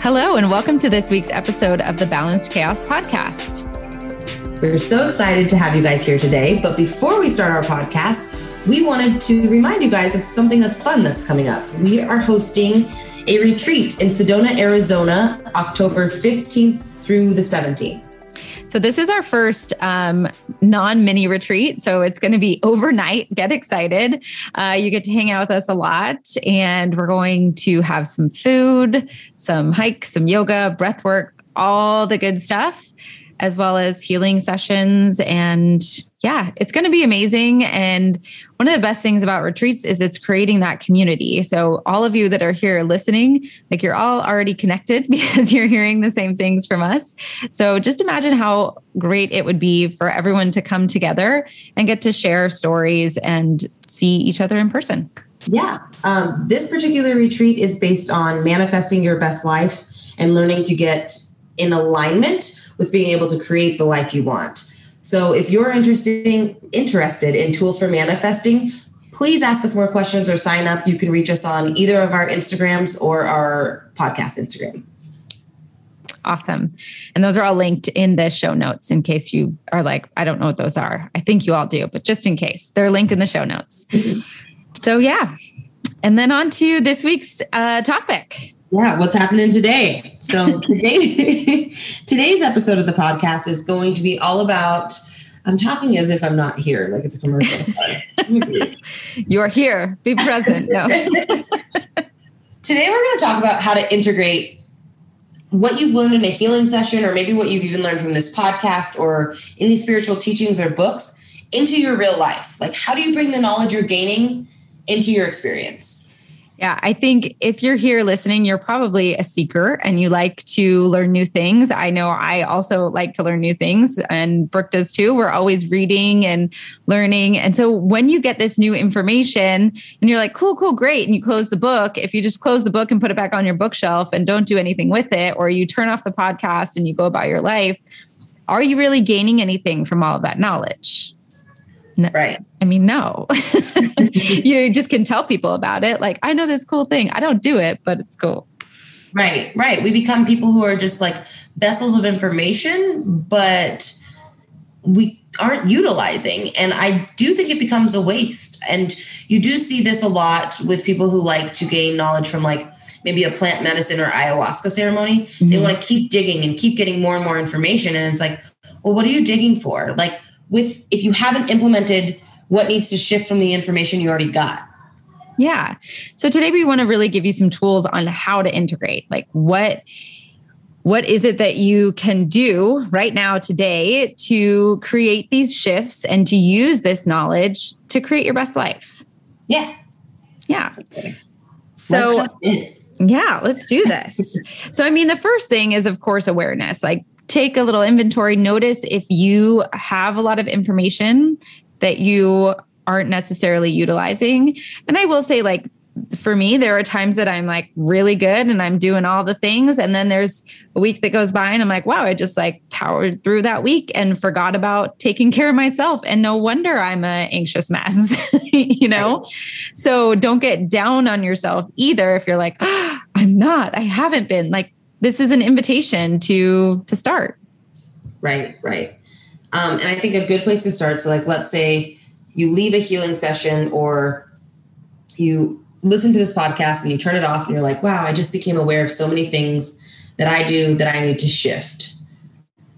Hello, and welcome to this week's episode of the Balanced Chaos Podcast. We're so excited to have you guys here today. But before we start our podcast, we wanted to remind you guys of something that's fun that's coming up. We are hosting a retreat in Sedona, Arizona, October 15th through the 17th. So, this is our first um, non mini retreat. So, it's going to be overnight. Get excited. Uh, you get to hang out with us a lot. And we're going to have some food, some hikes, some yoga, breath work, all the good stuff as well as healing sessions. And yeah, it's going to be amazing. And one of the best things about retreats is it's creating that community. So, all of you that are here listening, like you're all already connected because you're hearing the same things from us. So, just imagine how great it would be for everyone to come together and get to share stories and see each other in person. Yeah. Um, this particular retreat is based on manifesting your best life and learning to get in alignment with being able to create the life you want. So if you're interesting, interested in tools for manifesting, please ask us more questions or sign up. You can reach us on either of our Instagrams or our podcast Instagram. Awesome. And those are all linked in the show notes in case you are like, I don't know what those are. I think you all do, but just in case, they're linked in the show notes. Mm-hmm. So, yeah. And then on to this week's uh, topic yeah what's happening today? So today today's episode of the podcast is going to be all about i'm talking as if i'm not here like it's a commercial sorry. You're here. Be present. No. Today we're going to talk about how to integrate what you've learned in a healing session or maybe what you've even learned from this podcast or any spiritual teachings or books into your real life. Like how do you bring the knowledge you're gaining into your experience yeah, I think if you're here listening, you're probably a seeker and you like to learn new things. I know I also like to learn new things, and Brooke does too. We're always reading and learning. And so when you get this new information and you're like, cool, cool, great, and you close the book, if you just close the book and put it back on your bookshelf and don't do anything with it, or you turn off the podcast and you go about your life, are you really gaining anything from all of that knowledge? No, right. I mean, no. you just can tell people about it. Like, I know this cool thing. I don't do it, but it's cool. Right, right. We become people who are just like vessels of information, but we aren't utilizing. And I do think it becomes a waste. And you do see this a lot with people who like to gain knowledge from like maybe a plant medicine or ayahuasca ceremony. Mm-hmm. They want to keep digging and keep getting more and more information. And it's like, well, what are you digging for? Like, with if you haven't implemented what needs to shift from the information you already got. Yeah. So today we want to really give you some tools on how to integrate. Like what what is it that you can do right now today to create these shifts and to use this knowledge to create your best life? Yeah. Yeah. So yeah, let's do this. so I mean the first thing is of course awareness. Like take a little inventory. Notice if you have a lot of information that you aren't necessarily utilizing. And I will say, like, for me, there are times that I'm like really good and I'm doing all the things. And then there's a week that goes by and I'm like, wow, I just like powered through that week and forgot about taking care of myself. And no wonder I'm an anxious mess, you know? So don't get down on yourself either if you're like, oh, I'm not, I haven't been. Like, this is an invitation to to start. Right right. Um, and i think a good place to start so like let's say you leave a healing session or you listen to this podcast and you turn it off and you're like wow i just became aware of so many things that i do that i need to shift.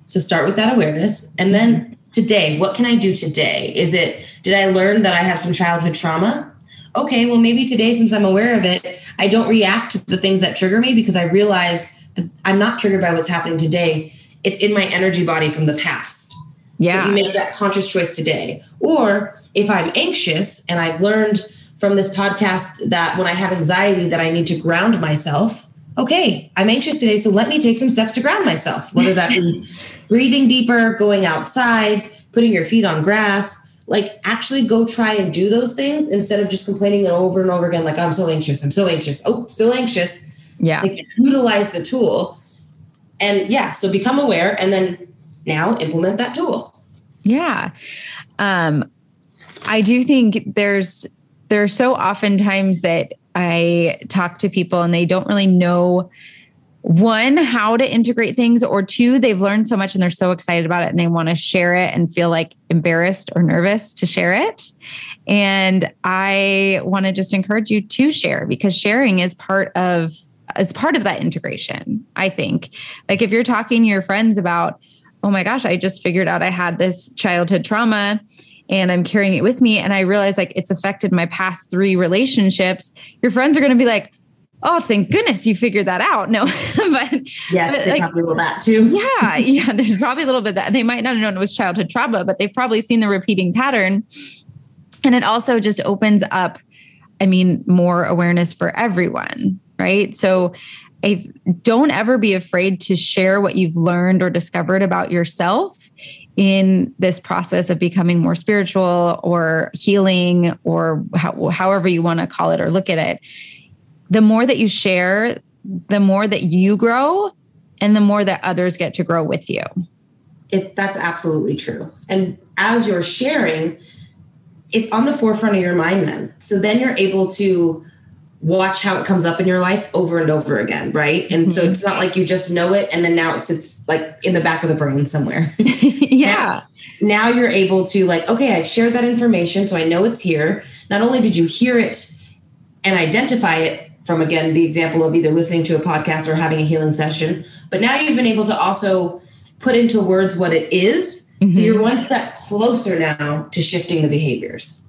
So start with that awareness. And then today what can i do today? Is it did i learn that i have some childhood trauma? Okay well maybe today since i'm aware of it i don't react to the things that trigger me because i realize I'm not triggered by what's happening today. It's in my energy body from the past. Yeah. If you make that conscious choice today. Or if I'm anxious and I've learned from this podcast that when I have anxiety that I need to ground myself. Okay, I'm anxious today, so let me take some steps to ground myself. Whether that be breathing deeper, going outside, putting your feet on grass, like actually go try and do those things instead of just complaining over and over again like I'm so anxious, I'm so anxious. Oh, still anxious yeah. Like utilize the tool. And yeah, so become aware and then now implement that tool. Yeah. Um, I do think there's there's so often times that I talk to people and they don't really know one how to integrate things or two they've learned so much and they're so excited about it and they want to share it and feel like embarrassed or nervous to share it and i want to just encourage you to share because sharing is part of is part of that integration i think like if you're talking to your friends about oh my gosh i just figured out i had this childhood trauma and I'm carrying it with me and I realize like it's affected my past three relationships, your friends are going to be like, oh, thank goodness you figured that out. No, but yes, but, they like, probably will that too. yeah, yeah. There's probably a little bit that they might not have known it was childhood trauma, but they've probably seen the repeating pattern. And it also just opens up, I mean, more awareness for everyone, right? So I don't ever be afraid to share what you've learned or discovered about yourself in this process of becoming more spiritual or healing or how, however you want to call it or look at it the more that you share, the more that you grow and the more that others get to grow with you. It, that's absolutely true. And as you're sharing, it's on the forefront of your mind then. So then you're able to watch how it comes up in your life over and over again, right? And mm-hmm. so it's not like you just know it and then now it's it's like in the back of the brain somewhere. yeah. Now, now you're able to like, okay, I've shared that information, so I know it's here. Not only did you hear it and identify it, from again the example of either listening to a podcast or having a healing session but now you've been able to also put into words what it is, mm-hmm. so you're one step closer now to shifting the behaviors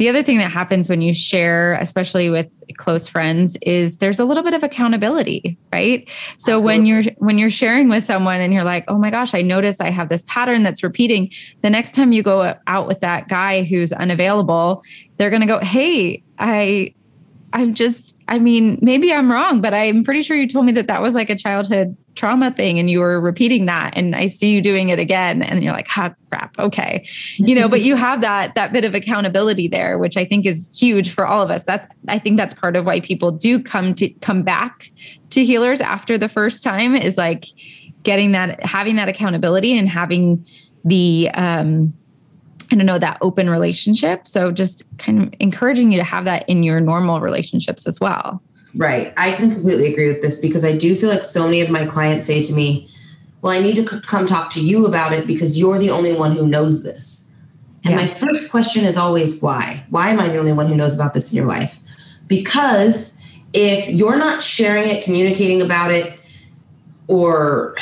the other thing that happens when you share especially with close friends is there's a little bit of accountability right? So when you're when you're sharing with someone and you're like oh my gosh i notice i have this pattern that's repeating the next time you go out with that guy who's unavailable they're going to go hey i I'm just, I mean, maybe I'm wrong, but I'm pretty sure you told me that that was like a childhood trauma thing and you were repeating that and I see you doing it again and you're like, "Ha, crap. Okay." You know, but you have that that bit of accountability there, which I think is huge for all of us. That's I think that's part of why people do come to come back to healers after the first time is like getting that having that accountability and having the um I don't know, that open relationship. So just kind of encouraging you to have that in your normal relationships as well. Right. I can completely agree with this because I do feel like so many of my clients say to me, well, I need to c- come talk to you about it because you're the only one who knows this. And yeah. my first question is always why? Why am I the only one who knows about this in your life? Because if you're not sharing it, communicating about it, or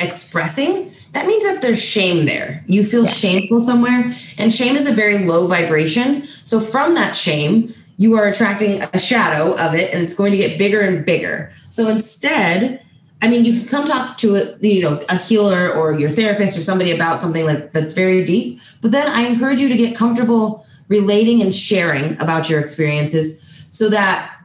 expressing, that means that there's shame there. You feel yeah. shameful somewhere, and shame is a very low vibration. So, from that shame, you are attracting a shadow of it, and it's going to get bigger and bigger. So, instead, I mean, you can come talk to a you know a healer or your therapist or somebody about something like that's very deep. But then I encourage you to get comfortable relating and sharing about your experiences so that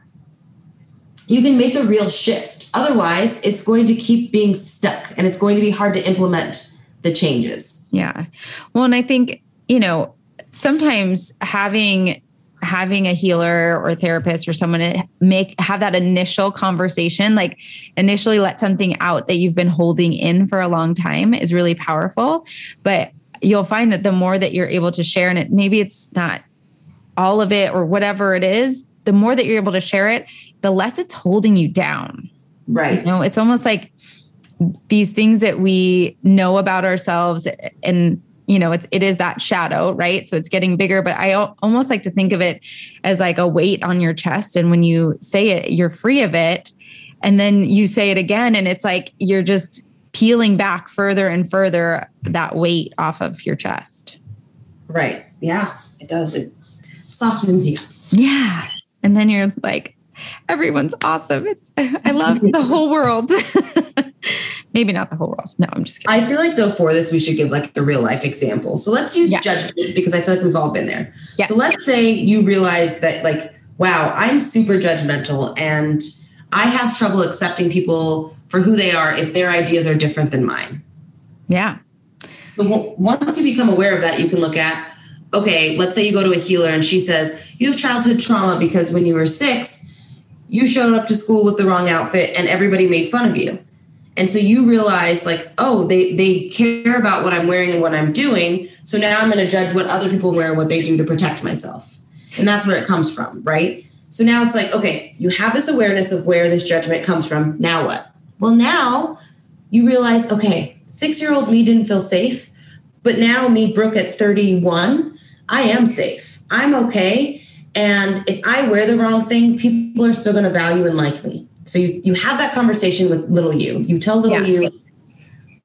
you can make a real shift Otherwise, it's going to keep being stuck and it's going to be hard to implement the changes. Yeah. Well, and I think, you know, sometimes having having a healer or therapist or someone to make have that initial conversation like initially let something out that you've been holding in for a long time is really powerful but you'll find that the more that you're able to share and it maybe it's not all of it or whatever it is the more that you're able to share it the less it's holding you down Right. You know, it's almost like these things that we know about ourselves and you know it's it is that shadow right? So it's getting bigger but i almost like to think of it as like a weight on your chest. And when you say it you're free of it. And then you say it again and it's like you're just peeling back further and further that weight off of your chest. Right. Yeah it does. It softens you. Yeah. And then you're like everyone's awesome. It's I love the whole world. Maybe not the whole world. No, I'm just kidding. I feel like though for this we should give like a real life example. So let's use judgment because I feel like we've all been there. Yes. So let's say you realize that like wow, I'm super judgmental and I have trouble accepting people for who they are if their ideas are different than mine. Yeah. So once you become aware of that, you can look at okay, let's say you go to a healer and she says, You have childhood trauma because when you were six, you showed up to school with the wrong outfit and everybody made fun of you. And so you realize like, oh, they they care about what I'm wearing and what I'm doing. So now I'm going to judge what other people wear and what they do to protect myself. And that's where it comes from, right? So now it's like, okay, you have this awareness of where this judgment comes from. Now what? Well, now you realize, okay, six year old me didn't feel safe, but now me, Brooke, at 31, I am safe. I'm okay. And if I wear the wrong thing, people are still going to value and like me. So you, you have that conversation with little you. You tell little yes. you,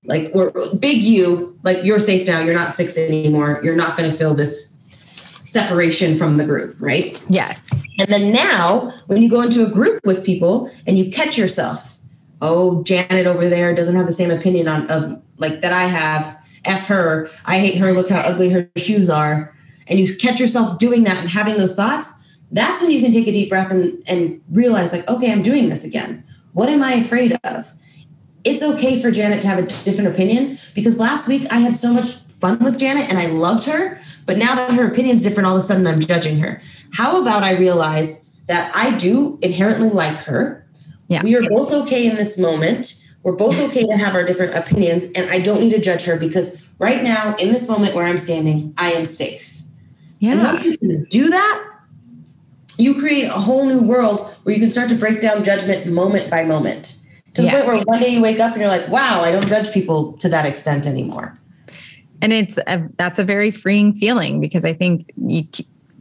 like, or big you, like, you're safe now. You're not six anymore. You're not going to feel this separation from the group, right? Yes. And then now, when you go into a group with people and you catch yourself, oh, Janet over there doesn't have the same opinion on of like that I have. F her. I hate her. Look how ugly her shoes are. And you catch yourself doing that and having those thoughts. That's when you can take a deep breath and, and realize, like, okay, I'm doing this again. What am I afraid of? It's okay for Janet to have a different opinion because last week I had so much fun with Janet and I loved her. But now that her opinion's different, all of a sudden I'm judging her. How about I realize that I do inherently like her? Yeah. We are both okay in this moment. We're both okay to have our different opinions, and I don't need to judge her because right now, in this moment where I'm standing, I am safe. Yeah. And once you can do that, you create a whole new world where you can start to break down judgment moment by moment to the yeah. point where one day you wake up and you're like, wow, I don't judge people to that extent anymore. And it's a, that's a very freeing feeling because I think you,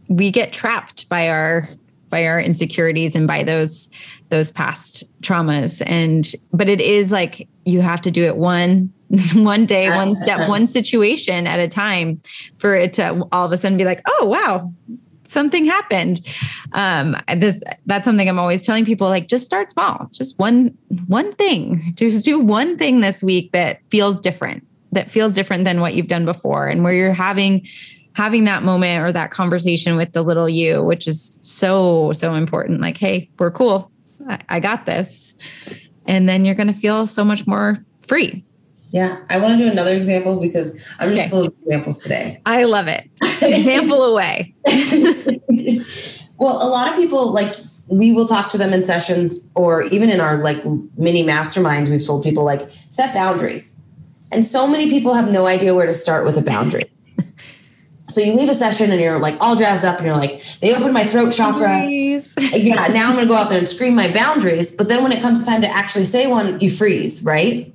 we get trapped by our by our insecurities and by those those past traumas and but it is like you have to do it one one day one step one situation at a time for it to all of a sudden be like oh wow something happened. Um this that's something i'm always telling people like just start small. Just one one thing. Just do one thing this week that feels different that feels different than what you've done before and where you're having having that moment or that conversation with the little you which is so so important. Like hey we're cool. I, I got this. And then you're going to feel so much more free. Yeah, I want to do another example because I'm just okay. full of examples today. I love it. example away. well, a lot of people like we will talk to them in sessions or even in our like mini mastermind, we've told people like set boundaries. And so many people have no idea where to start with a boundary. So you leave a session and you're like all jazzed up and you're like, they opened my throat chakra. yeah, now I'm gonna go out there and scream my boundaries. But then when it comes time to actually say one, you freeze, right?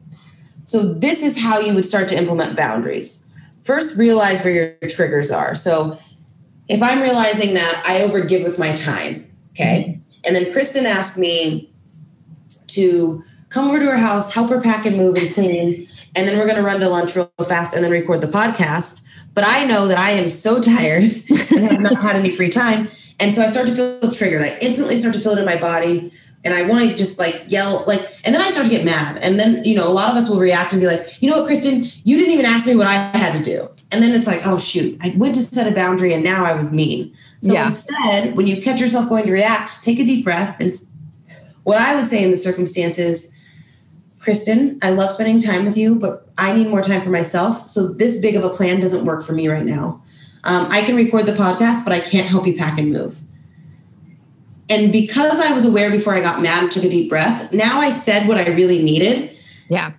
So this is how you would start to implement boundaries. First, realize where your triggers are. So if I'm realizing that I overgive with my time, okay, and then Kristen asked me to come over to her house, help her pack and move and clean, and then we're gonna run to lunch real fast and then record the podcast but I know that I am so tired and have not had any free time. And so I start to feel triggered. I instantly start to feel it in my body. And I want to just like yell, like, and then I start to get mad. And then, you know, a lot of us will react and be like, you know what, Kristen, you didn't even ask me what I had to do. And then it's like, oh, shoot, I went to set a boundary and now I was mean. So yeah. instead, when you catch yourself going to react, take a deep breath. And what I would say in the circumstances Kristen, I love spending time with you, but I need more time for myself. So this big of a plan doesn't work for me right now. Um, I can record the podcast, but I can't help you pack and move. And because I was aware before I got mad and took a deep breath, now I said what I really needed. Yeah.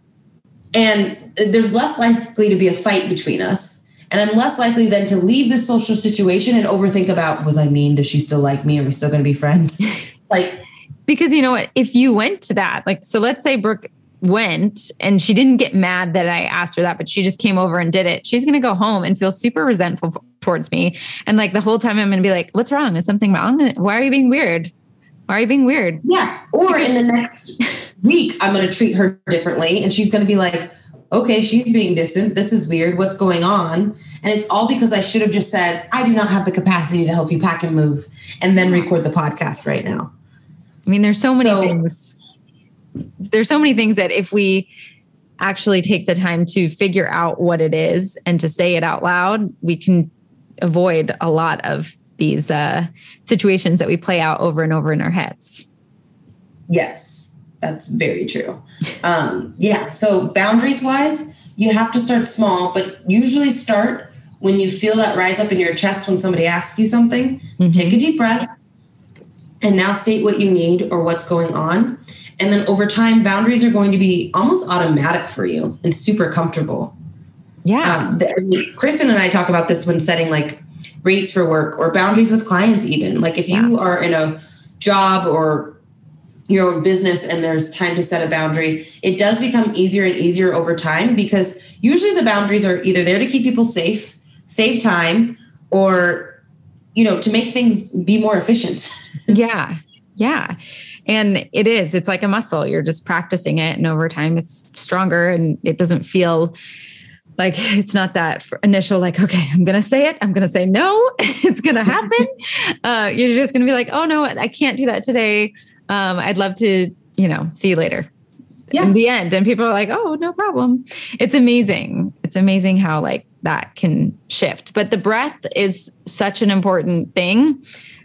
And there's less likely to be a fight between us. And I'm less likely then to leave this social situation and overthink about was I mean? Does she still like me? Are we still going to be friends? like, because you know what? If you went to that, like, so let's say Brooke went and she didn't get mad that I asked her that, but she just came over and did it. She's going to go home and feel super resentful towards me. And like the whole time I'm going to be like, what's wrong? Is something wrong? Why are you being weird? Why are you being weird? Yeah. Or in the next week, I'm going to treat her differently. And she's going to be like, okay, she's being distant. This is weird. What's going on? And it's all because I should have just said, I do not have the capacity to help you pack and move and then record the podcast right now. I mean, there's so many so, things there's so many things that if we actually take the time to figure out what it is and to say it out loud, we can avoid a lot of these uh, situations that we play out over and over in our heads. Yes, that's very true. Um, yeah, so boundaries wise, you have to start small, but usually start when you feel that rise up in your chest when somebody asks you something. Mm-hmm. Take a deep breath and now state what you need or what's going on And then over time, boundaries are going to be almost automatic for you and super comfortable. Yeah. Um, the, Kristen and I talk about this when setting like rates for work or boundaries with clients, even. Like if you yeah. are in a job or your own business and there's time to set a boundary, it does become easier and easier over time because usually the boundaries are either there to keep people safe, save time, or you know, to make things be more efficient. yeah. Yeah. And it is, it's like a muscle. You're just practicing it and over time it's stronger and it doesn't feel like it's not that initial like okay i'm gonna say it i'm gonna say no it's gonna happen uh, you're just gonna be like oh no i can't do that today um, I'd love to, you know, see you later. Yeah. In the end. And people are like, oh, no problem. It's amazing. It's amazing how like that can shift. But the breath is such an important thing.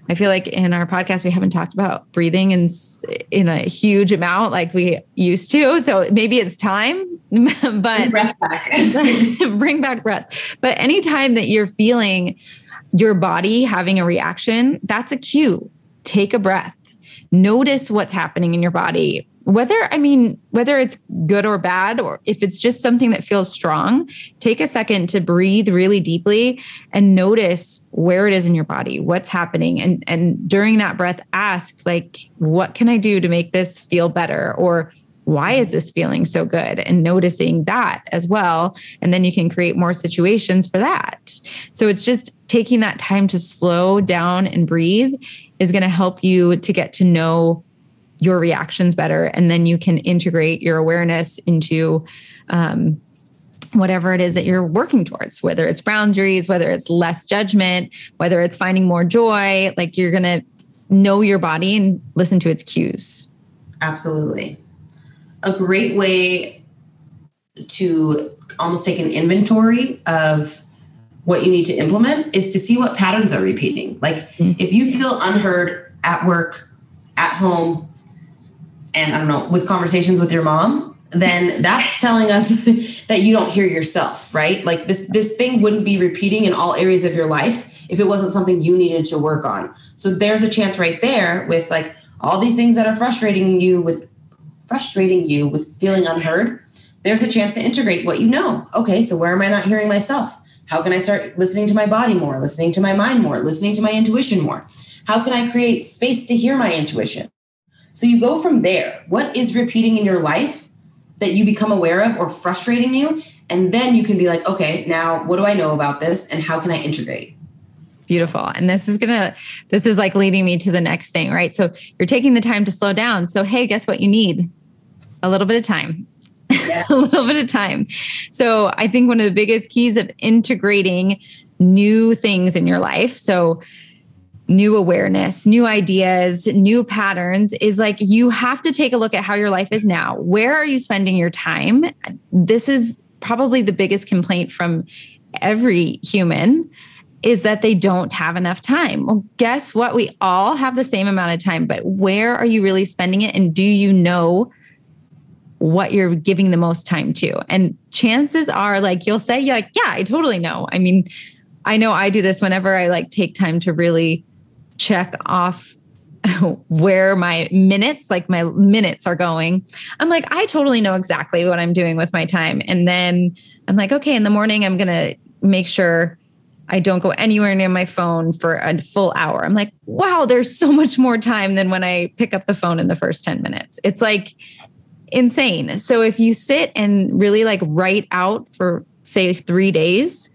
I feel like in our podcast we haven't talked about breathing in in a huge amount like we used to. So maybe it's time, but bring, back. bring back breath. But anytime that you're feeling your body having a reaction, that's a cue. Take a breath notice what's happening in your body whether i mean whether it's good or bad or if it's just something that feels strong take a second to breathe really deeply and notice where it is in your body what's happening. And and during that breath ask like what can i do to make this feel better? Or why is this feeling so good? And noticing that as well. And then you can create more situations for that. So it's just taking that time to slow down and breathe is going to help you to get to know your reactions better. And then you can integrate your awareness into um, whatever it is that you're working towards, whether it's boundaries, whether it's less judgment, whether it's finding more joy. Like you're going to know your body and listen to its cues. Absolutely. A great way to almost take an inventory of what you need to implement is to see what patterns are repeating. Like mm-hmm. if you feel unheard at work, at home, and I don't know, with conversations with your mom, then that's telling us that you don't hear yourself, right? Like this this thing wouldn't be repeating in all areas of your life if it wasn't something you needed to work on. So there's a chance right there with like all these things that are frustrating you with frustrating you with feeling unheard. There's a chance to integrate what you know. Okay, so where am I not hearing myself? How can I start listening to my body more, listening to my mind more, listening to my intuition more? How can I create space to hear my intuition? So you go from there. What is repeating in your life that you become aware of or frustrating you? And then you can be like, okay, now what do I know about this and how can I integrate? Beautiful. And this is going to, this is like leading me to the next thing, right? So you're taking the time to slow down. So, hey, guess what you need? A little bit of time. Yeah. a little bit of time. So I think one of the biggest keys of integrating new things in your life. So new awareness, new ideas, new patterns is like you have to take a look at how your life is now. Where are you spending your time? This is probably the biggest complaint from every human is that they don't have enough time. Well, guess what? We all have the same amount of time, but where are you really spending it? And do you know what you're giving the most time to. And chances are like you'll say, like, yeah, I totally know. I mean, I know I do this whenever I like take time to really check off where my minutes, like my minutes are going. I'm like, I totally know exactly what I'm doing with my time. And then I'm like, okay, in the morning, I'm going to make sure I don't go anywhere near my phone for a full hour. I'm like, wow, there's so much more time than when I pick up the phone in the first 10 minutes. It's like insane. So if you sit and really like write out for say 3 days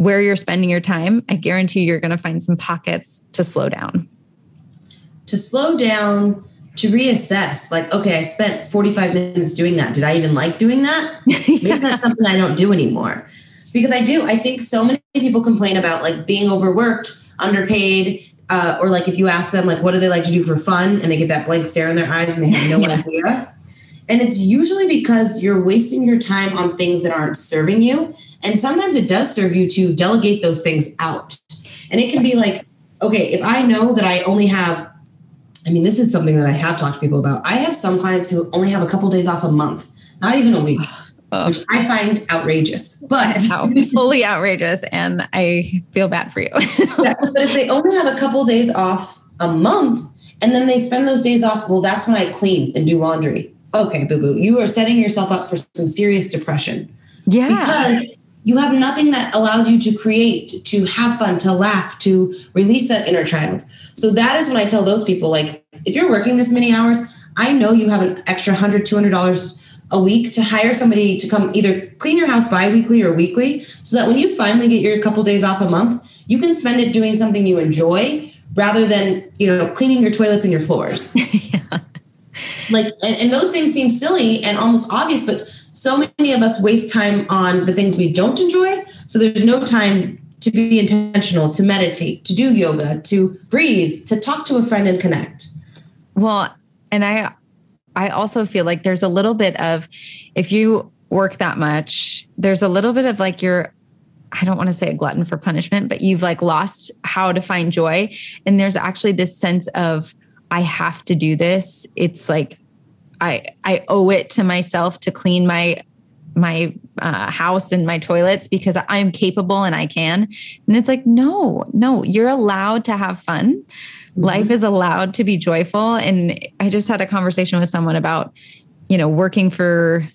where you're spending your time, I guarantee you're going to find some pockets to slow down. To slow down, to reassess, like, okay, I spent 45 minutes doing that. Did I even like doing that? Maybe yeah. that's something I don't do anymore. Because I do. I think so many people complain about like being overworked, underpaid, uh, or like if you ask them like what do they like to do for fun and they get that blank stare in their eyes and they have no yeah. idea and it's usually because you're wasting your time on things that aren't serving you. And sometimes it does serve you to delegate those things out. And it can be like, okay, if I know that I only have, I mean, this is something that I have talked to people about. I have some clients who only have a couple days off a month, not even a week. which I find outrageous, but fully outrageous, and I feel bad for you. yeah, but if they only have a couple days off a month, And then they spend those days off. Well, that's when I clean and do laundry. Okay, boo boo, you are setting yourself up for some serious depression. Yeah. Because you have nothing that allows you to create, to have fun, to laugh, to release that inner child. So that is when I tell those people, like, if you're working this many hours, I know you have an extra $100, $200 a week to hire somebody to come either clean your house bi-weekly or weekly so that when you finally get your couple days off a month you can spend it doing something you enjoy rather than you know cleaning your toilets and your floors yeah. Like and, and those things seem silly and almost obvious but so many of us waste time on the things we don't enjoy so there's no time to be intentional to meditate to do yoga to breathe to talk to a friend and connect well and i I also feel like there's a little bit of if you work that much, there's a little bit of like you're I don't want to say a glutton for punishment, but you've like lost how to find joy. And there's actually this sense of I have to do this. It's like I I owe it to myself to clean my my uh, house and my toilets because I'm capable and I can. And it's like, no, no, you're allowed to have fun. Mm-hmm. Life is allowed to be joyful. And I just had a conversation with someone about, you know, working for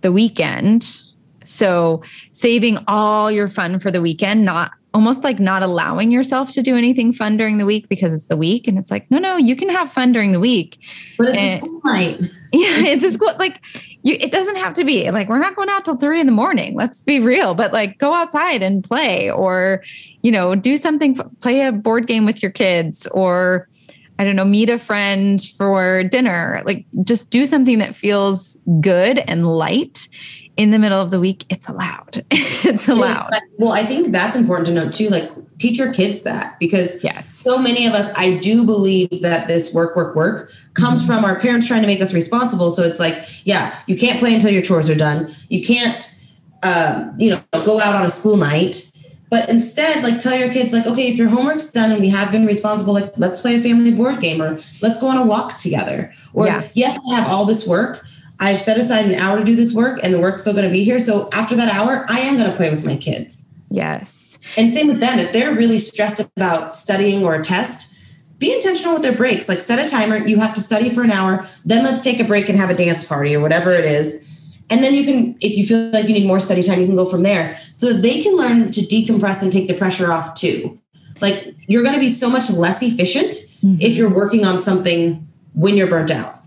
the weekend. So saving all your fun for the weekend, not almost like not allowing yourself to do anything fun during the week because it's the week. And it's like, no, no, you can have fun during the week. But it's and, a school night. Yeah, it's a school like you it doesn't have to be like we're not going out till three in the morning. Let's be real. But like go outside and play or, you know, do something, play a board game with your kids or I don't know, meet a friend for dinner. Like just do something that feels good and light in the middle of the week, it's allowed. it's allowed. Well, I think that's important to note too. Like teach your kids that because yes, so many of us, I do believe that this work, work, work comes mm-hmm. from our parents trying to make us responsible. So it's like, yeah, you can't play until your chores are done. You can't, um, you know, go out on a school night. But instead, like tell your kids, like, okay, if your homework's done and we have been responsible, like let's play a family board game or let's go on a walk together. Or yeah. yes, I have all this work, I've set aside an hour to do this work and the work's still going to be here. So after that hour, I am going to play with my kids. Yes. And same with them. If they're really stressed about studying or a test, be intentional with their breaks. Like set a timer. You have to study for an hour. Then let's take a break and have a dance party or whatever it is. And then you can, if you feel like you need more study time, you can go from there so that they can learn to decompress and take the pressure off too. Like you're going to be so much less efficient mm-hmm. if you're working on something when you're burnt out.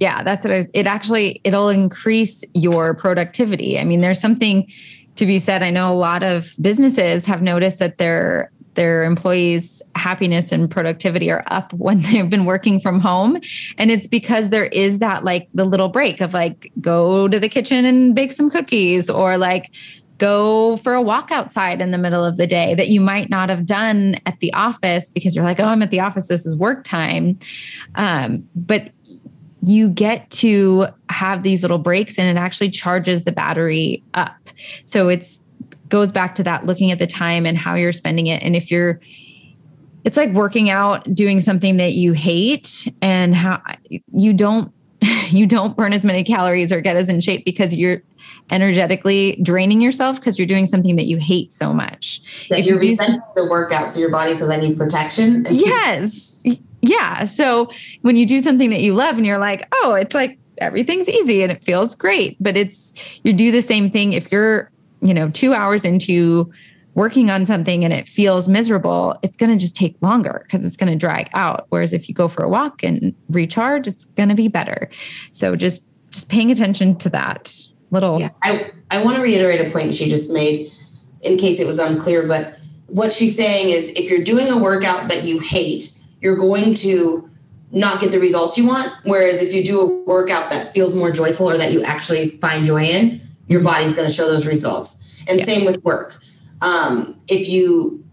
Yeah, that's what I was. It actually it'll increase your productivity. I mean, there's something to be said. I know a lot of businesses have noticed that their their employees' happiness and productivity are up when they've been working from home. And it's because there is that like the little break of like go to the kitchen and bake some cookies or like go for a walk outside in the middle of the day that you might not have done at the office because you're like, oh, I'm at the office. This is work time. Um, but you get to have these little breaks and it actually charges the battery up. So it's goes back to that looking at the time and how you're spending it and if you're it's like working out doing something that you hate and how you don't you don't burn as many calories or get as in shape because you're energetically draining yourself because you're doing something that you hate so much. That if you're resenting the workout, so your body says, "I need protection." yes, yeah. So when you do something that you love and you're like, oh, it's like everything's easy and it feels great. But it's, you do the same thing if you're, you know, two hours into working on something and it feels miserable, it's going to just take longer because it's going to drag out. Whereas if you go for a walk and recharge, it's going to be better. So just, just paying attention to that little. Yeah. I, I want to reiterate a point she just made in case it was unclear, but what she's saying is if you're doing a workout that you hate, you're going to not get the results you want. Whereas if you do a workout that feels more joyful or that you actually find joy in, your body's going to show those results. And yeah. same with work. Um, if you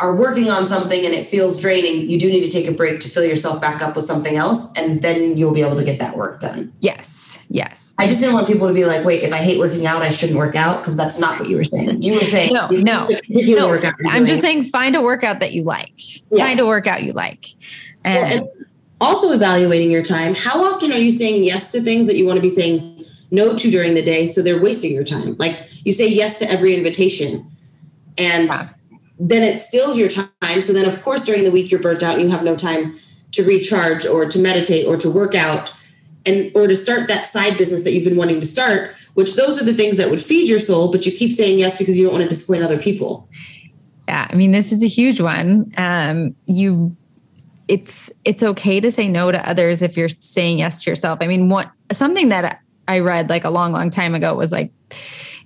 are working on something and it feels draining, you do need to take a break to fill yourself back up with something else, and then you'll be able to get that work done. Yes, yes. I just didn't want people to be like, "Wait, if I hate working out, I shouldn't work out," because that's not what you were saying. You were saying no, no, no. Workout I'm just saying find a workout that you like. Yeah. Find a workout you like, and, well, and also evaluating your time. How often are you saying yes to things that you want to be saying no to during the day, so they're wasting your time? Like you say yes to every invitation, and yeah then it steals your time. So then, of course, during the week you're burnt out. And you have no time to recharge or to meditate or to work out and or to start that side business that you've been wanting to start which those are the things that would feed your soul but you keep saying yes because you don't want to disappoint other people. Yeah i mean this is a huge one. Um, you it's it's okay to say no to others if you're saying yes to yourself. I mean what something that i read like a long long time ago was like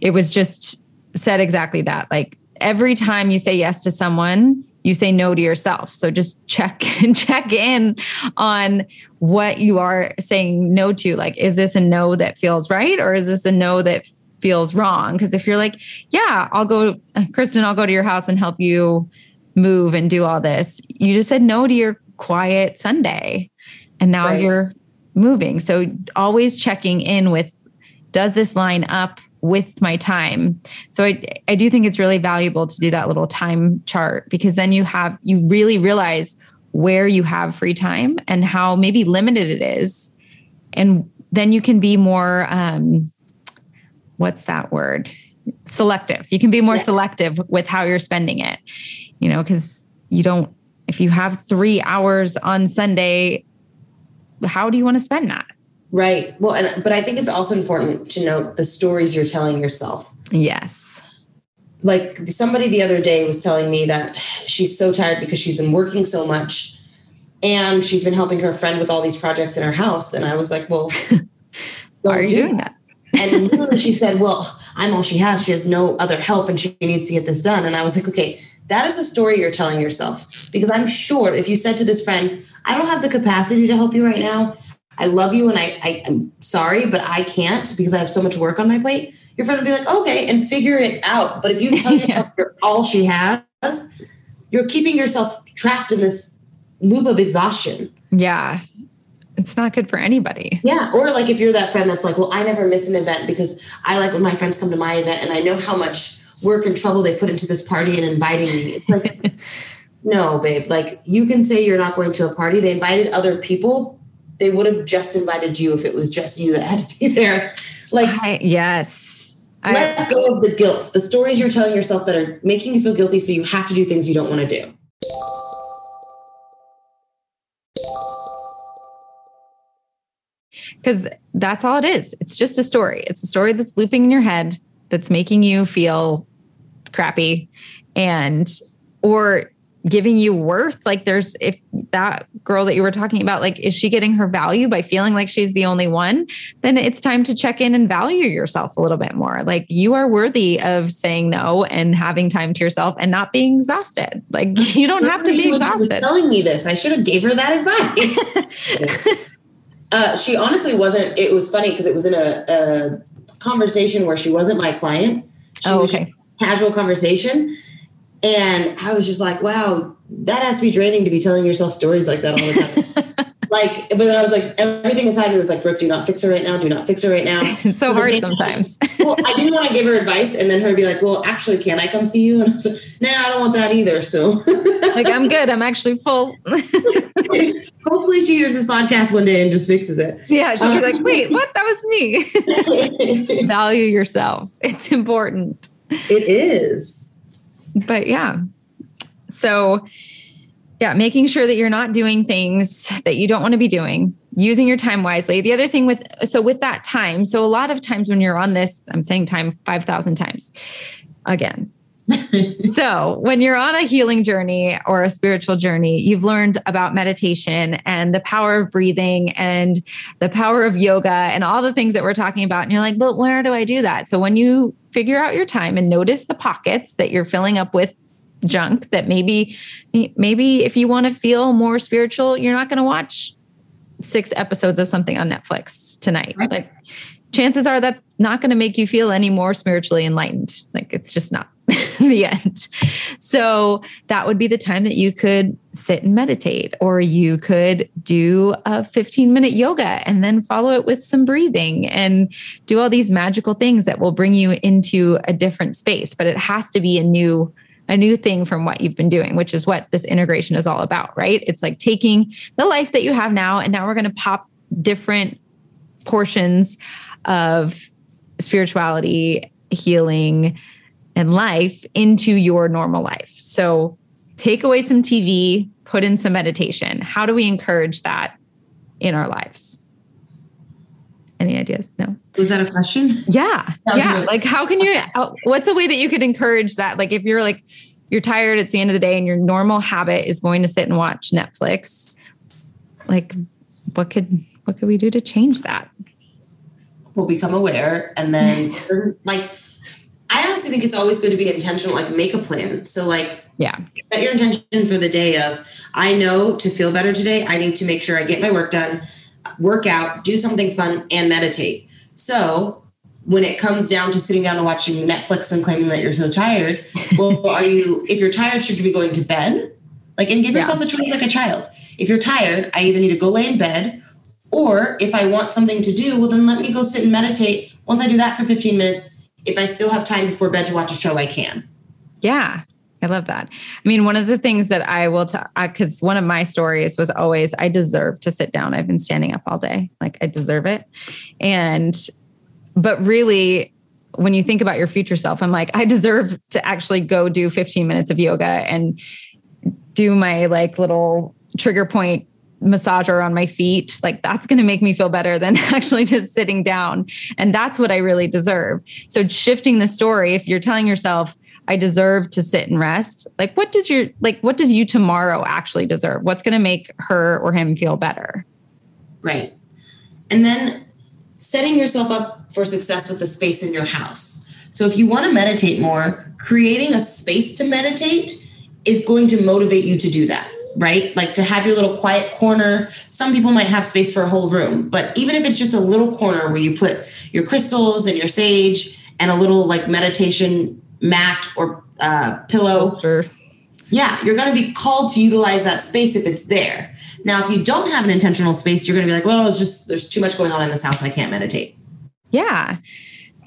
it was just said exactly that like every time you say yes to someone you say no to yourself. So just check and check in on what you are saying no to. Like, is this a no that feels right? Or is this a no that feels wrong? Because if you're like, yeah, I'll go, Kristen, I'll go to your house and help you move and do all this. You just said no to your quiet Sunday. And now right. you're moving. So always checking in with does this line up with my time. So I, I do think it's really valuable to do that little time chart because then you have, you really realize where you have free time and how maybe limited it is. And then you can be more, um, what's that word? Selective. You can be more yeah. selective with how you're spending it, you know, because you don't, if you have three hours on Sunday, how do you want to spend that? Right. Well, and but I think it's also important to note the stories you're telling yourself. Yes. Like somebody the other day was telling me that she's so tired because she's been working so much and she's been helping her friend with all these projects in her house. And I was like, well, why are you do doing that? and she said, well, I'm all she has. She has no other help and she needs to get this done. And I was like, okay, that is a story you're telling yourself. Because I'm sure if you said to this friend, I don't have the capacity to help you right now, I love you and I, I am sorry, but I can't because I have so much work on my plate. Your friend would be like, okay, and figure it out. But if you tell yeah. you're all she has, you're keeping yourself trapped in this loop of exhaustion. Yeah. It's not good for anybody. Yeah. Or like if you're that friend that's like, well, I never miss an event because I like when my friends come to my event and I know how much work and trouble they put into this party and inviting me. It's like, no, babe, like you can say you're not going to a party. They invited other people they would have just invited you if it was just you that had to be there. Like, I, yes. Let I, go of the guilt, the stories you're telling yourself that are making you feel guilty, so you have to do things you don't want to do. Because that's all it is. It's just a story. It's a story that's looping in your head that's making you feel crappy and or giving you worth? Like there's if that girl that you were talking about like is she getting her value by feeling like she's the only one? Then it's time to check in and value yourself a little bit more. Like you are worthy of saying no and having time to yourself and not being exhausted. Like you don't have to be exhausted. telling me this. I should have gave her that advice. Uh, she honestly wasn't it was funny because it was in a, a, conversation where she wasn't my client. She oh okay. casual conversation and I was just like, wow, that has to be draining to be telling yourself stories like that all the time. like, but then I was like, everything inside me was like, Brooke, do not fix her right now. Do not fix her right now. It's so hard sometimes. well, I didn't want to give her advice and then her be like, well, actually, can I come see you? And I was like, nah, I don't want that either. So like, I'm good. I'm actually full. Hopefully she hears this podcast one day and just fixes it. Yeah. She'll um, be like, wait, what? That was me. Value yourself. It's important. It is but yeah. So, yeah, making sure that you're not doing things that you don't want to be doing, using your time wisely. The other thing with, so with that time, so a lot of times when you're on this, I'm saying time 5,000 times again. so, when you're on a healing journey or a spiritual journey, you've learned about meditation and the power of breathing and the power of yoga and all the things that we're talking about. And you're like, but where do I do that? So, when you figure out your time and notice the pockets that you're filling up with junk that maybe maybe if you want to feel more spiritual you're not going to watch six episodes of something on Netflix tonight. Right. like chances are that's not going to make you feel any more spiritually enlightened. Like it's just not the end. So that would be the time that you could sit and meditate, or you could do a 15 minute yoga and then follow it with some breathing and do all these magical things that will bring you into a different space. But it has to be a new a new thing from what you've been doing, which is what this integration is all about, right? It's like taking the life that you have now, and now we're going to pop different portions of spirituality, healing, and life into your normal life. So take away some TV, put in some meditation. How do we encourage that in our lives? Any ideas? No. Was that a question? Yeah. Yeah. Like, how can you, what's a way that you could encourage that? Like, if you're like, you're tired, it's the end of the day, and your normal habit is going to sit and watch Netflix, like, what could, what could we do to change that? We'll become aware and then, like, I honestly think it's always good to be intentional, like make a plan. So like yeah. Set your intention for the day of I know to feel better today, I need to make sure I get my work done, work out, do something fun, and meditate. So when it comes down to sitting down and watching Netflix and claiming that you're so tired, well, are you if you're tired, should you be going to bed? Like and give yourself yeah. a choice like a child. If you're tired, I either need to go lay in bed or if I want something to do, well then let me go sit and meditate. Once I do that for 15 minutes, if I still have time before bed to watch a show, I can. Yeah. I love that. I mean, one of the things that I will tell, because one of my stories was always, I deserve to sit down. I've been standing up all day. Like, I deserve it. And, but really, when you think about your future self, I'm like, I deserve to actually go do 15 minutes of yoga and do my like little trigger point massager on my feet like that's going to make me feel better than actually just sitting down. And that's what i really deserve. So shifting the story if you're telling yourself i deserve to sit and rest like what does your like what does you tomorrow actually deserve? What's going to make her or him feel better? Right. And then setting yourself up for success with the space in your house. So if you want to meditate more creating a space to meditate is going to motivate you to do that right? Like to have your little quiet corner. Some people might have space for a whole room, but even if it's just a little corner where you put your crystals and your sage and a little like meditation mat or uh, pillow. Sure. Yeah, you're going to be called to utilize that space if it's there. Now, if you don't have an intentional space, you're going to be like, well, it's just there's too much going on in this house. I can't meditate. Yeah.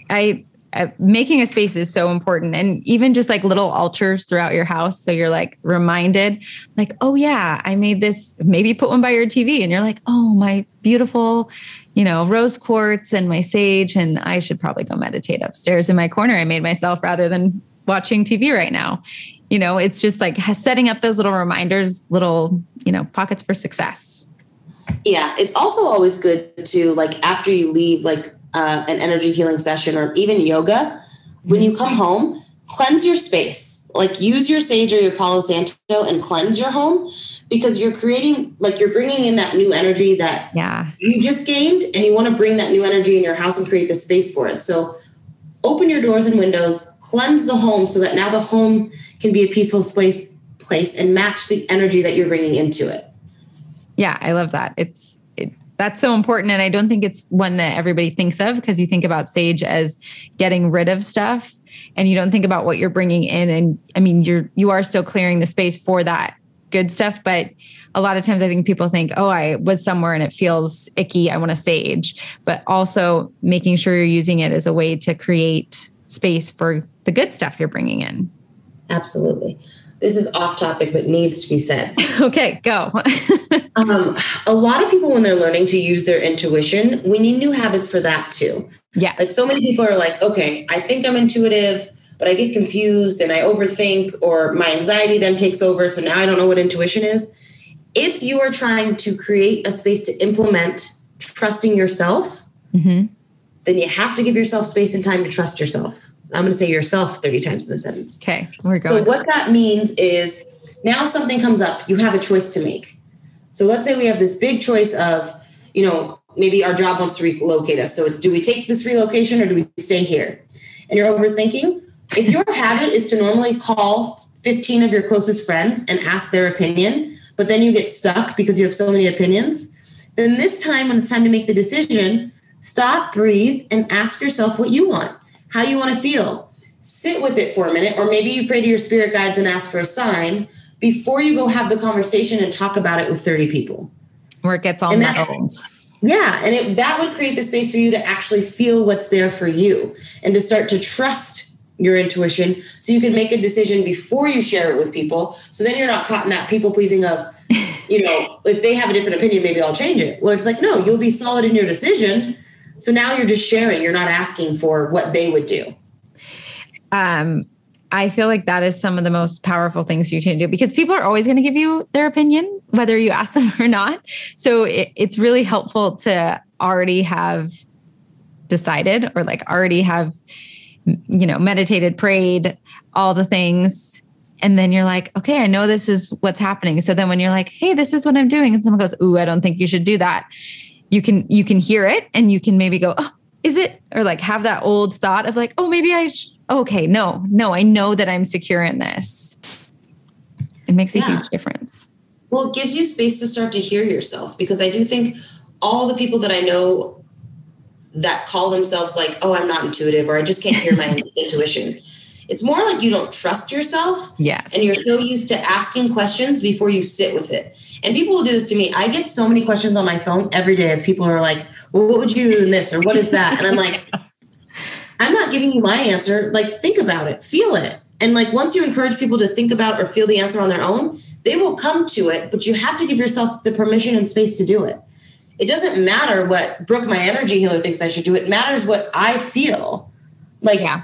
I uh, making a space is so important. And even just like little altars throughout your house so you're like reminded like oh yeah i made this maybe put one by your tv and you're like oh my beautiful you know rose quartz and my sage and i should probably go meditate upstairs in my corner. I made myself rather than watching tv right now. You know it's just like setting up those little reminders little you know pockets for success. Yeah it's also always good to like after you leave like uh, an energy healing session or even yoga, when you come home, cleanse your space. Like use your sage or your Palo Santo and cleanse your home because you're creating, like you're bringing in that new energy that yeah you just gained, and you want to bring that new energy in your house and create the space for it. So open your doors and windows, cleanse the home so that now the home can be a peaceful place place and match the energy that you're bringing into it. Yeah, I love that. It's that's so important. And i don't think it's one that everybody thinks of because you think about sage as getting rid of stuff and you don't think about what you're bringing in. And i mean you're you are still clearing the space for that good stuff. But a lot of times i think people think oh i was somewhere and it feels icky. I want to sage. But also making sure you're using it as a way to create space for the good stuff you're bringing in. Absolutely this is off topic but needs to be said. Okay go. Um, a lot of people when they're learning to use their intuition we need new habits for that too. Yeah. Like so many people are like okay i think i'm intuitive but i get confused and i overthink or my anxiety then takes over so now i don't know what intuition is. If you are trying to create a space to implement trusting yourself mm-hmm. then you have to give yourself space and time to trust yourself I'm going to say yourself 30 times in the sentence. Okay, we're going. So, what that means is now something comes up, you have a choice to make. So, let's say we have this big choice of, you know, maybe our job wants to relocate us. So, it's do we take this relocation or do we stay here? And you're overthinking. If your habit is to normally call 15 of your closest friends and ask their opinion, but then you get stuck because you have so many opinions, then this time when it's time to make the decision, stop, breathe, and ask yourself what you want how you want to feel. Sit with it for a minute, or maybe you pray to your spirit guides and ask for a sign before you go have the conversation and talk about it with 30 people. Where it gets all muddled. Yeah, and it, that would create the space for you to actually feel what's there for you and to start to trust your intuition so you can make a decision before you share it with people. So then you're not caught in that people pleasing of, you know, if they have a different opinion, maybe I'll change it. Well, it's like, no, you'll be solid in your decision so now you're just sharing, you're not asking for what they would do. Um, I feel like that is some of the most powerful things you can do because people are always going to give you their opinion, whether you ask them or not. So it, it's really helpful to already have decided or like already have, you know, meditated, prayed, all the things. And then you're like, okay, I know this is what's happening. So then when you're like, hey, this is what I'm doing, and someone goes, ooh, I don't think you should do that. You can you can hear it and you can maybe go, oh, is it or like have that old thought of like, oh, maybe I sh- okay, no, no, I know that I'm secure in this. It makes a yeah. huge difference. Well, it gives you space to start to hear yourself because I do think all the people that I know that call themselves like, oh, I'm not intuitive or I just can't hear my intuition. It's more like you don't trust yourself. Yes. And you're so used to asking questions before you sit with it. And people will do this to me. I get so many questions on my phone every day of people who are like, well, what would you do in this or what is that? And I'm like, I'm not giving you my answer. Like, think about it, feel it. And like, once you encourage people to think about or feel the answer on their own, they will come to it, but you have to give yourself the permission and space to do it. It doesn't matter what Brooke, my energy healer, thinks I should do. It matters what I feel. Like, yeah.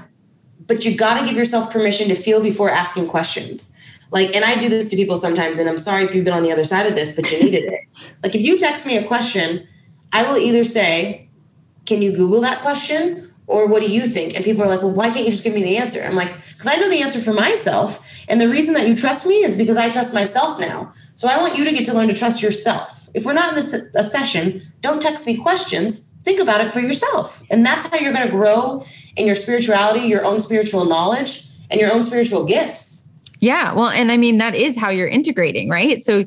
But you got to give yourself permission to feel before asking questions. Like, and I do this to people sometimes, and I'm sorry if you've been on the other side of this, but you needed it. Like, if you text me a question, I will either say, Can you Google that question? or what do you think? And people are like, well, why can't you just give me the answer? I'm like, because I know the answer for myself. And the reason that you trust me is because I trust myself now. So I want you to get to learn to trust yourself. If we're not in this a session, don't text me questions. Think about it for yourself. And that's how you're going to grow in your spirituality, your own spiritual knowledge, and your own spiritual gifts. Yeah. Well, and I mean, that is how you're integrating, right? So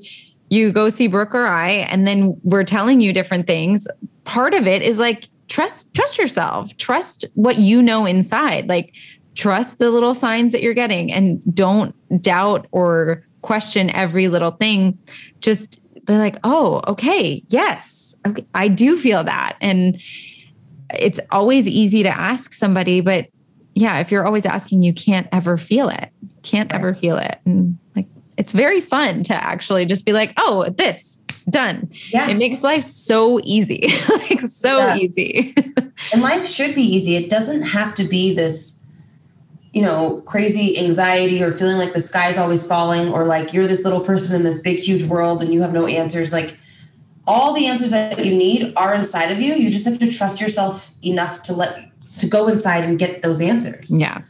you go see Brooke or I, and then we're telling you different things. Part of it is like trust trust yourself trust what you know inside like trust the little signs that you're getting and don't doubt or question every little thing just be like oh okay yes okay, i do feel that and it's always easy to ask somebody but yeah if you're always asking you can't ever feel it can't ever feel it and like it's very fun to actually just be like oh this done. Yeah. It makes life so easy, like so yeah. easy. and life should be easy. It doesn't have to be this, you know, crazy anxiety or feeling like the sky's always falling or like you're this little person in this big, huge world and you have no answers. Like all the answers that you need are inside of you. You just have to trust yourself enough to let to go inside and get those answers. Yeah.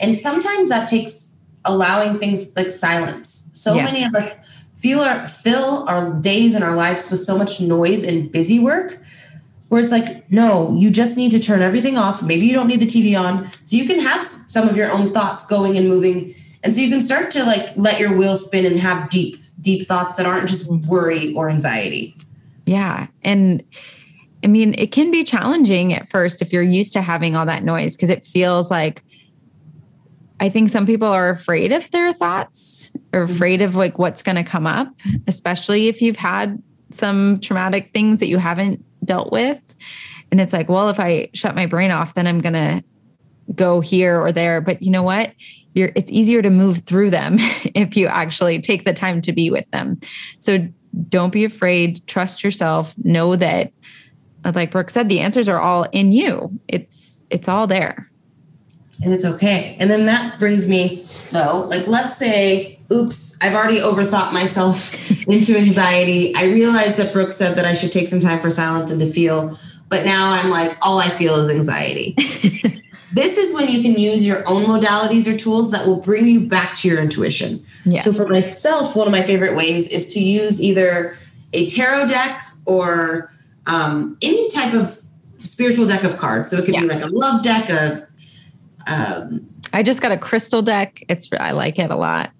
And sometimes that takes allowing things like silence. So yes. many of us feel our fill our days and our lives with so much noise and busy work where it's like no you just need to turn everything off. Maybe you don't need the tv on. So you can have some of your own thoughts going and moving. And so you can start to like let your wheel spin and have deep deep thoughts that aren't just worry or anxiety. Yeah. And i mean it can be challenging at first if you're used to having all that noise because it feels like I think some people are afraid of their thoughts or mm-hmm. afraid of like what's going to come up, especially if you've had some traumatic things that you haven't dealt with. And it's like, well, if I shut my brain off, then I'm going to go here or there. But you know what? You're, it's easier to move through them if you actually take the time to be with them. So don't be afraid, trust yourself, know that like Brooke said, the answers are all in you. It's it's all there and it's okay. And then that brings me though, like let's say, oops, I've already overthought myself into anxiety. I realized that Brooke said that I should take some time for silence and to feel, but now I'm like, all I feel is anxiety. this is when you can use your own modalities or tools that will bring you back to your intuition. Yeah. So for myself, one of my favorite ways is to use either a tarot deck or um, any type of spiritual deck of cards. So it could yeah. be like a love deck, a um, I just got a crystal deck. It's I like it a lot.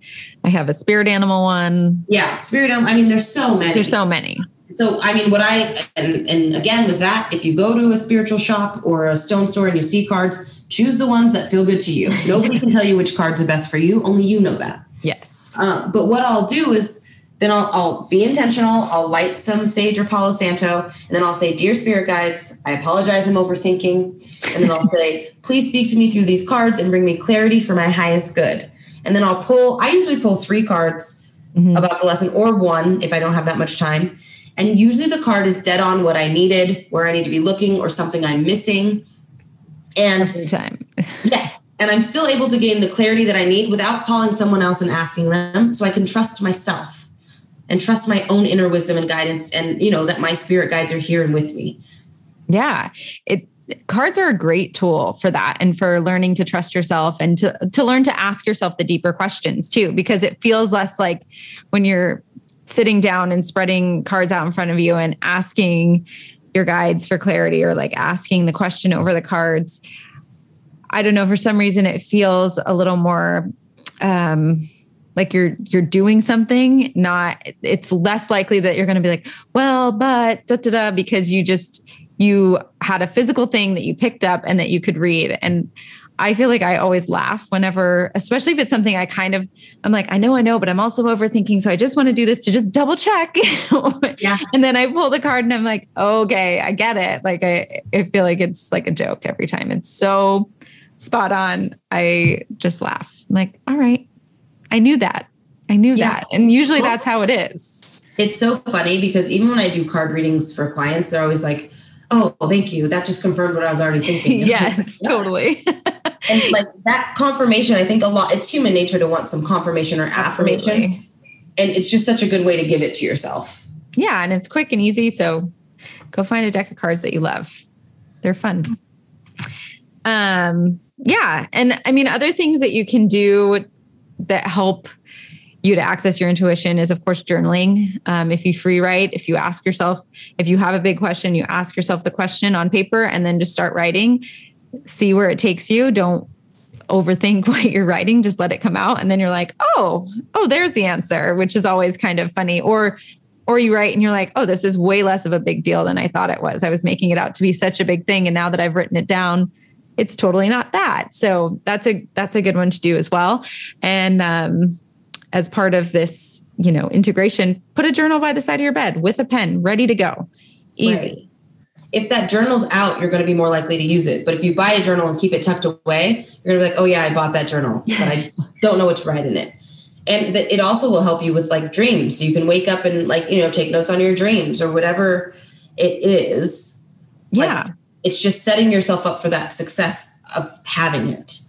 I have a spirit animal one. Yeah, spirit animal. I mean, there's so many. There's so many. So I mean, what I and, and again with that, if you go to a spiritual shop or a stone store and you see cards, choose the ones that feel good to you. Nobody can tell you which cards are best for you. Only you know that. Yes. Uh, but what I'll do is then I'll, I'll, be intentional. I'll light some sage or Palo Santo, and then I'll say, Dear spirit guides, I apologize, I'm overthinking. And then I'll say, Please speak to me through these cards and bring me clarity for my highest good. And then I'll pull, I usually pull three cards mm-hmm. about the lesson or one if I don't have that much time. And usually the card is dead on what I needed, where I need to be looking, or something I'm missing. And Every time. yes. and I'm still able to gain the clarity that I need without calling someone else and asking them. So I can trust myself and trust my own inner wisdom and guidance and you know that my spirit guides are here and with me. Yeah. It cards are a great tool for that and for learning to trust yourself and to to learn to ask yourself the deeper questions too because it feels less like when you're sitting down and spreading cards out in front of you and asking your guides for clarity or like asking the question over the cards. I don't know, for some reason it feels a little more um like you're you're doing something, not it's less likely that you're gonna be like, well, but da da da, because you just you had a physical thing that you picked up and that you could read. And I feel like I always laugh whenever, especially if it's something I kind of, I'm like, I know, I know, but I'm also overthinking. So I just want to do this to just double check. yeah. And then I pull the card and I'm like, okay, I get it. Like I, I feel like it's like a joke every time. It's so spot on. I just laugh. I'm like, all right, I knew that. I knew yeah. that. And usually well, that's how it is. It's so funny because even when I do card readings for clients, they're always like, oh, thank you. That just confirmed what I was already thinking. yes, totally. and like that confirmation, I think a lot, it's human nature to want some confirmation or affirmation. Absolutely. And it's just such a good way to give it to yourself. Yeah. And it's quick and easy. So go find a deck of cards that you love. They're fun. Um, yeah. And I mean, other things that you can do that help you to access your intuition is, of course, journaling. Um, if you free write, if you ask yourself, if you have a big question, you ask yourself the question on paper and then just start writing, see where it takes you. Don't overthink what you're writing, just let it come out. And then you're like, oh, oh, there's the answer, which is always kind of funny. Or or you write and you're like, oh, this is way less of a big deal than I thought it was. I was making it out to be such a big thing. And now that I've written it down, it's totally not that. So that's a that's a good one to do as well. And um, as part of this, you know, integration, put a journal by the side of your bed with a pen, ready to go. Easy. Right. If that journal's out, you're going to be more likely to use it. But if you buy a journal and keep it tucked away, you're going to be like, "Oh yeah, I bought that journal, but I don't know what to write in it." And it also will help you with like dreams. You can wake up and like you know take notes on your dreams or whatever it is. Yeah. Like, it's just setting yourself up for that success of having it.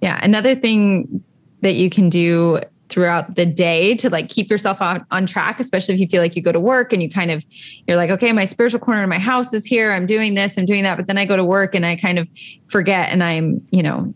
Yeah. Another thing that you can do throughout the day to like keep yourself on, on track, especially if you feel like you go to work and you kind of, you're like, okay, my spiritual corner of my house is here. I'm doing this, I'm doing that. But then I go to work and I kind of forget and I'm, you know,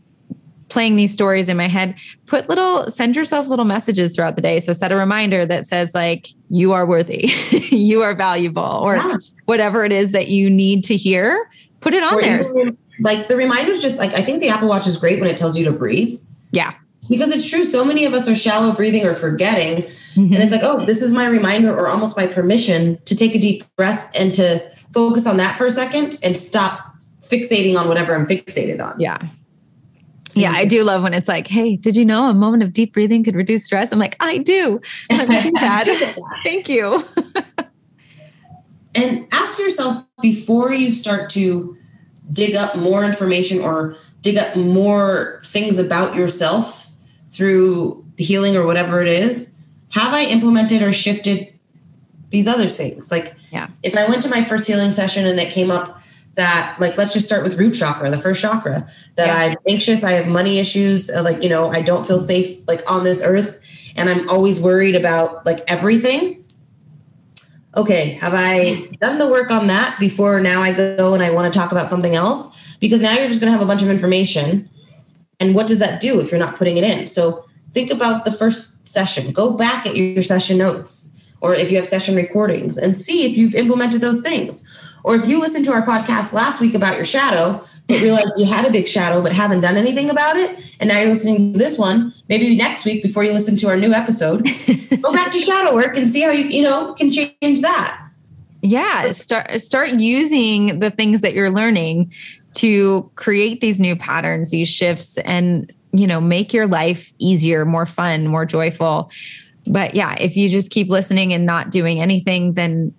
playing these stories in my head put little send yourself little messages throughout the day so set a reminder that says like you are worthy you are valuable or yeah whatever it is that you need to hear, put it on or there. Even, like the reminders just like I think the Apple Watch is great when it tells you to breathe. Yeah. Because it's true. So many of us are shallow breathing or forgetting. Mm-hmm. And it's like, oh, this is my reminder or almost my permission to take a deep breath and to focus on that for a second and stop fixating on whatever I'm fixated on. Yeah. yeah, I do love when it's like, hey, did you know a moment of deep breathing could reduce stress? I'm like, I do. I'm that. Thank you. And ask yourself before you start to dig up more information or dig up more things about yourself through healing or whatever it is have i implemented or shifted these other things like yeah if i went to my first healing session and it came up that like let's just start with root chakra the first chakra that yeah. i'm anxious i have money issues uh, like you know i don't feel safe like on this earth and i'm always worried about like everything okay, have I done the work on that before now I go and I want to talk about something else? Because now you're just going to have a bunch of information. And what does that do if you're not putting it in? So think about the first session. Go back at your session notes or if you have session recordings and see if you've implemented those things. Or if you listened to our podcast last week about your shadow, but realize you had a big shadow but haven't done anything about it, and now you're listening to this one, maybe next week before you listen to our new episode, go back to shadow work and see how you, you know, can change that. Yeah, start start using the things that you're learning to create these new patterns, these shifts and you know, make your life easier, more fun, more joyful. But yeah, if you just keep listening and not doing anything, then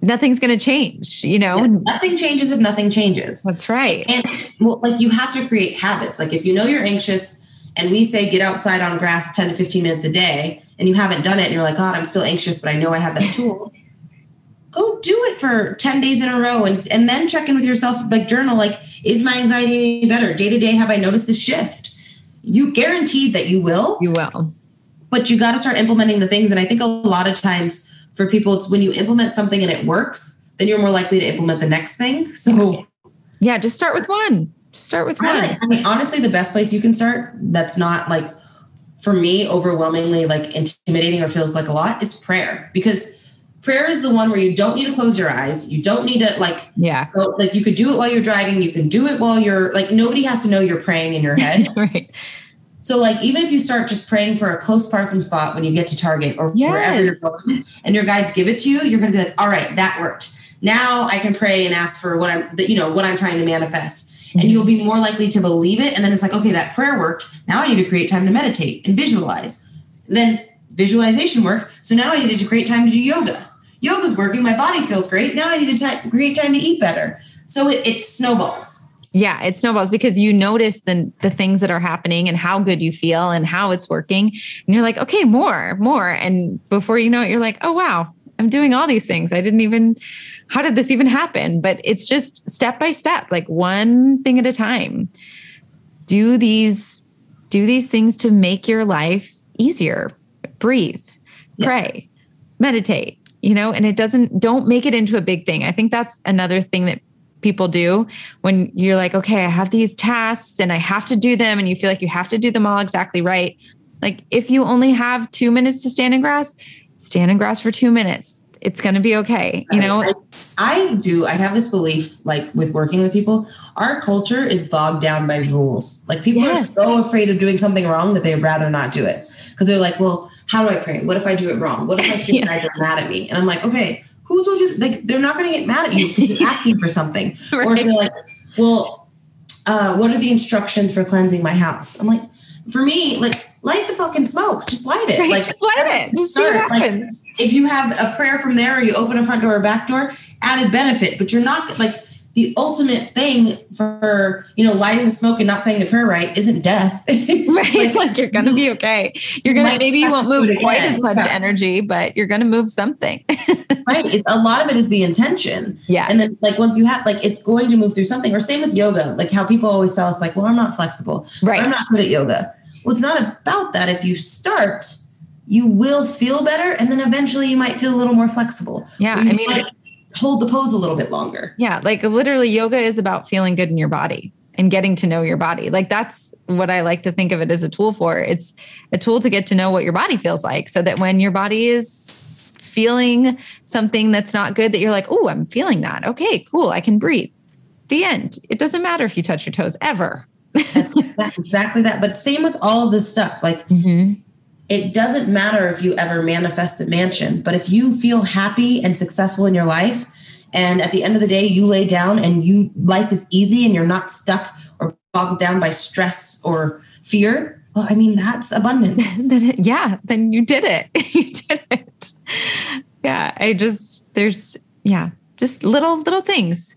nothing's going to change, you know? Yeah, nothing changes if nothing changes. That's right. And well, like you have to create habits. Like if you know you're anxious and we say get outside on grass 10 to 15 minutes a day and you haven't done it and you're like, God, I'm still anxious, but I know I have that tool. Go do it for 10 days in a row and, and then check in with yourself, like journal, like, is my anxiety any better? Day to day, have I noticed a shift? You guaranteed that you will. You will. But you got to start implementing the things. And I think a lot of times for people, it's when you implement something and it works, then you're more likely to implement the next thing. So, yeah, just start with one. Just start with one. I mean, honestly, the best place you can start that's not like for me overwhelmingly like intimidating or feels like a lot is prayer because prayer is the one where you don't need to close your eyes you don't need to like yeah go, like you could do it while you're driving you can do it while you're like nobody has to know you're praying in your head right so like even if you start just praying for a close parking spot when you get to target or yes. wherever you're going and your guides give it to you you're going to be like all right that worked now i can pray and ask for what i'm you know what i'm trying to manifest and mm-hmm. you'll be more likely to believe it. And then it's like, okay, that prayer worked. Now I need to create time to meditate and visualize. And then visualization work. So now I needed to create time to do yoga. Yoga's working. My body feels great. Now I need to create time to eat better. So it, it snowballs. Yeah, it snowballs because you notice the the things that are happening and how good you feel and how it's working. And you're like, okay, more, more. And before you know it, you're like, oh wow, I'm doing all these things. I didn't even how did this even happen? But it's just step by step, like one thing at a time. Do these do these things to make your life easier. Breathe, pray, yeah. meditate, you know, and it doesn't don't make it into a big thing. I think that's another thing that people do when you're like, okay, I have these tasks and I have to do them and you feel like you have to do them all exactly right. Like if you only have 2 minutes to stand in grass, stand in grass for 2 minutes it's going to be okay. You know, I, I, do. I have this belief, like with working with people, our culture is bogged down by rules. Like people yes. are so afraid of doing something wrong that they'd rather not do it because they're like, well, how do I pray? What if I do it wrong? What if I speak yeah. are mad at me? And I'm like, okay, who told you? Like, they're not going to get mad at you because you're asking for something. Right. Or if they're like, well, uh, what are the instructions for cleansing my house? I'm like, for me, like light the fucking smoke. Just light it. Right, like just light it. Just see what happens. Like, if you have a prayer from there or you open a front door or back door, added benefit. But you're not like the ultimate thing for you know lighting the smoke and not saying the prayer right isn't death. right. like, like, you're gonna be okay. You're gonna maybe you won't move quite as much yeah. energy, but you're gonna move something. right. It, a lot of it is the intention. Yeah. And then like once you have like it's going to move through something. Or same with yoga. Like how people always tell us, like, well, I'm not flexible. Right. I'm not good at yoga well, it's not about that. If you start, you will feel better, and then eventually you might feel a little more flexible. Yeah, I mean, hold the pose a little bit longer. Yeah, like literally, yoga is about feeling good in your body and getting to know your body. Like that's what I like to think of it as a tool for. It's a tool to get to know what your body feels like, so that when your body is feeling something that's not good, that you're like, oh, I'm feeling that. Okay, cool. I can breathe. The end. It doesn't matter if you touch your toes ever exactly that. But same with all of this stuff. Like mm-hmm. It doesn't matter if you ever manifest a mansion, but if you feel happy and successful in your life, and at the end of the day, you lay down and you life is easy and you're not stuck or bogged down by stress or fear. Well, I mean, that's abundance. then, yeah, then you did it. you did it. Yeah. I just there's yeah, just little little things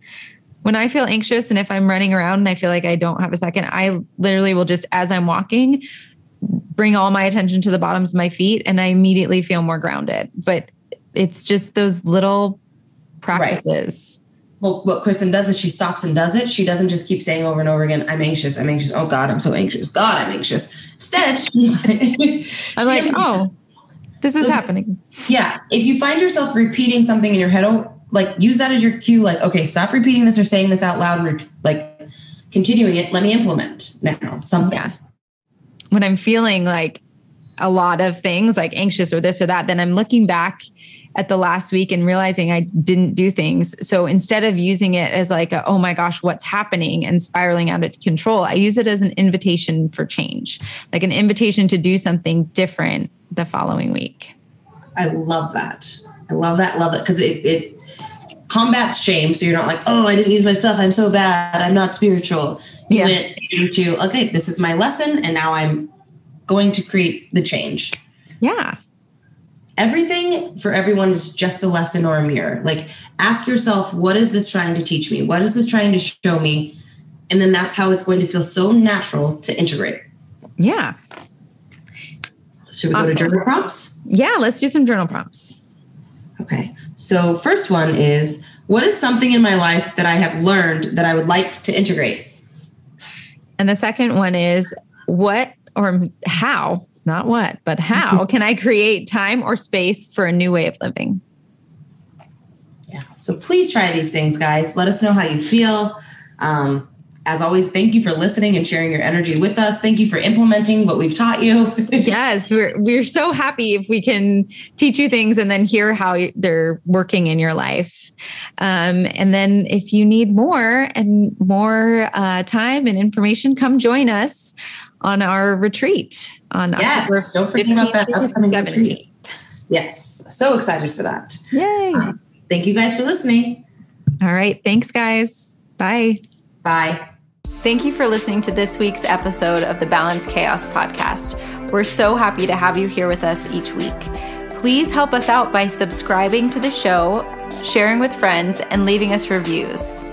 when I feel anxious and if I'm running around and I feel like I don't have a second, I literally will just, as I'm walking, bring all my attention to the bottoms of my feet and I immediately feel more grounded. But it's just those little practices. Right. Well, what Kristen does is she stops and does it. She doesn't just keep saying over and over again, I'm anxious, I'm anxious. Oh God, I'm so anxious. God, I'm anxious. Instead, I'm like, oh, this is so, happening. Yeah. If you find yourself repeating something in your head, oh, like use that as your cue like okay stop repeating this or saying this out loud and like continuing it let me implement now something yeah when i'm feeling like a lot of things like anxious or this or that then i'm looking back at the last week and realizing i didn't do things so instead of using it as like a, oh my gosh what's happening and spiraling out of control i use it as an invitation for change like an invitation to do something different the following week i love that i love that love it because it, it combats shame. So you're not like, oh, I didn't use my stuff. I'm so bad. I'm not spiritual. You yeah. went into, okay, this is my lesson. And now I'm going to create the change. Yeah. Everything for everyone is just a lesson or a mirror. Like ask yourself, what is this trying to teach me? What is this trying to show me? And then that's how it's going to feel so natural to integrate. Yeah. Should we awesome. go to journal prompts? Yeah, let's do some journal prompts. Okay. So, first one is what is something in my life that I have learned that I would like to integrate? And the second one is what or how, not what, but how can I create time or space for a new way of living? Yeah. So please try these things, guys. Let us know how you feel. Um, as always, thank you for listening and sharing your energy with us. Thank you for implementing what we've taught you. yes, we're we're so happy if we can teach you things and then hear how they're working in your life. Um, and then if you need more and more uh, time and information, come join us on our retreat on yes, October don't forget about that upcoming 17th. retreat. Yes, so excited for that. Yay! Um, thank you guys for listening. All right, thanks, guys. Bye. Bye. Thank you for listening to this week's episode of the Balance Chaos podcast. We're so happy to have you here with us each week. Please help us out by subscribing to the show, sharing with friends, and leaving us reviews.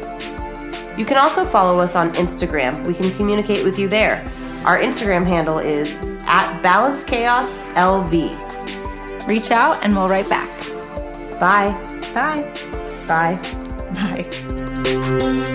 You can also follow us on Instagram. We can communicate with you there. Our Instagram handle is at Balance Chaos LV. Reach out and we'll write back. Bye. Bye. Bye. Bye.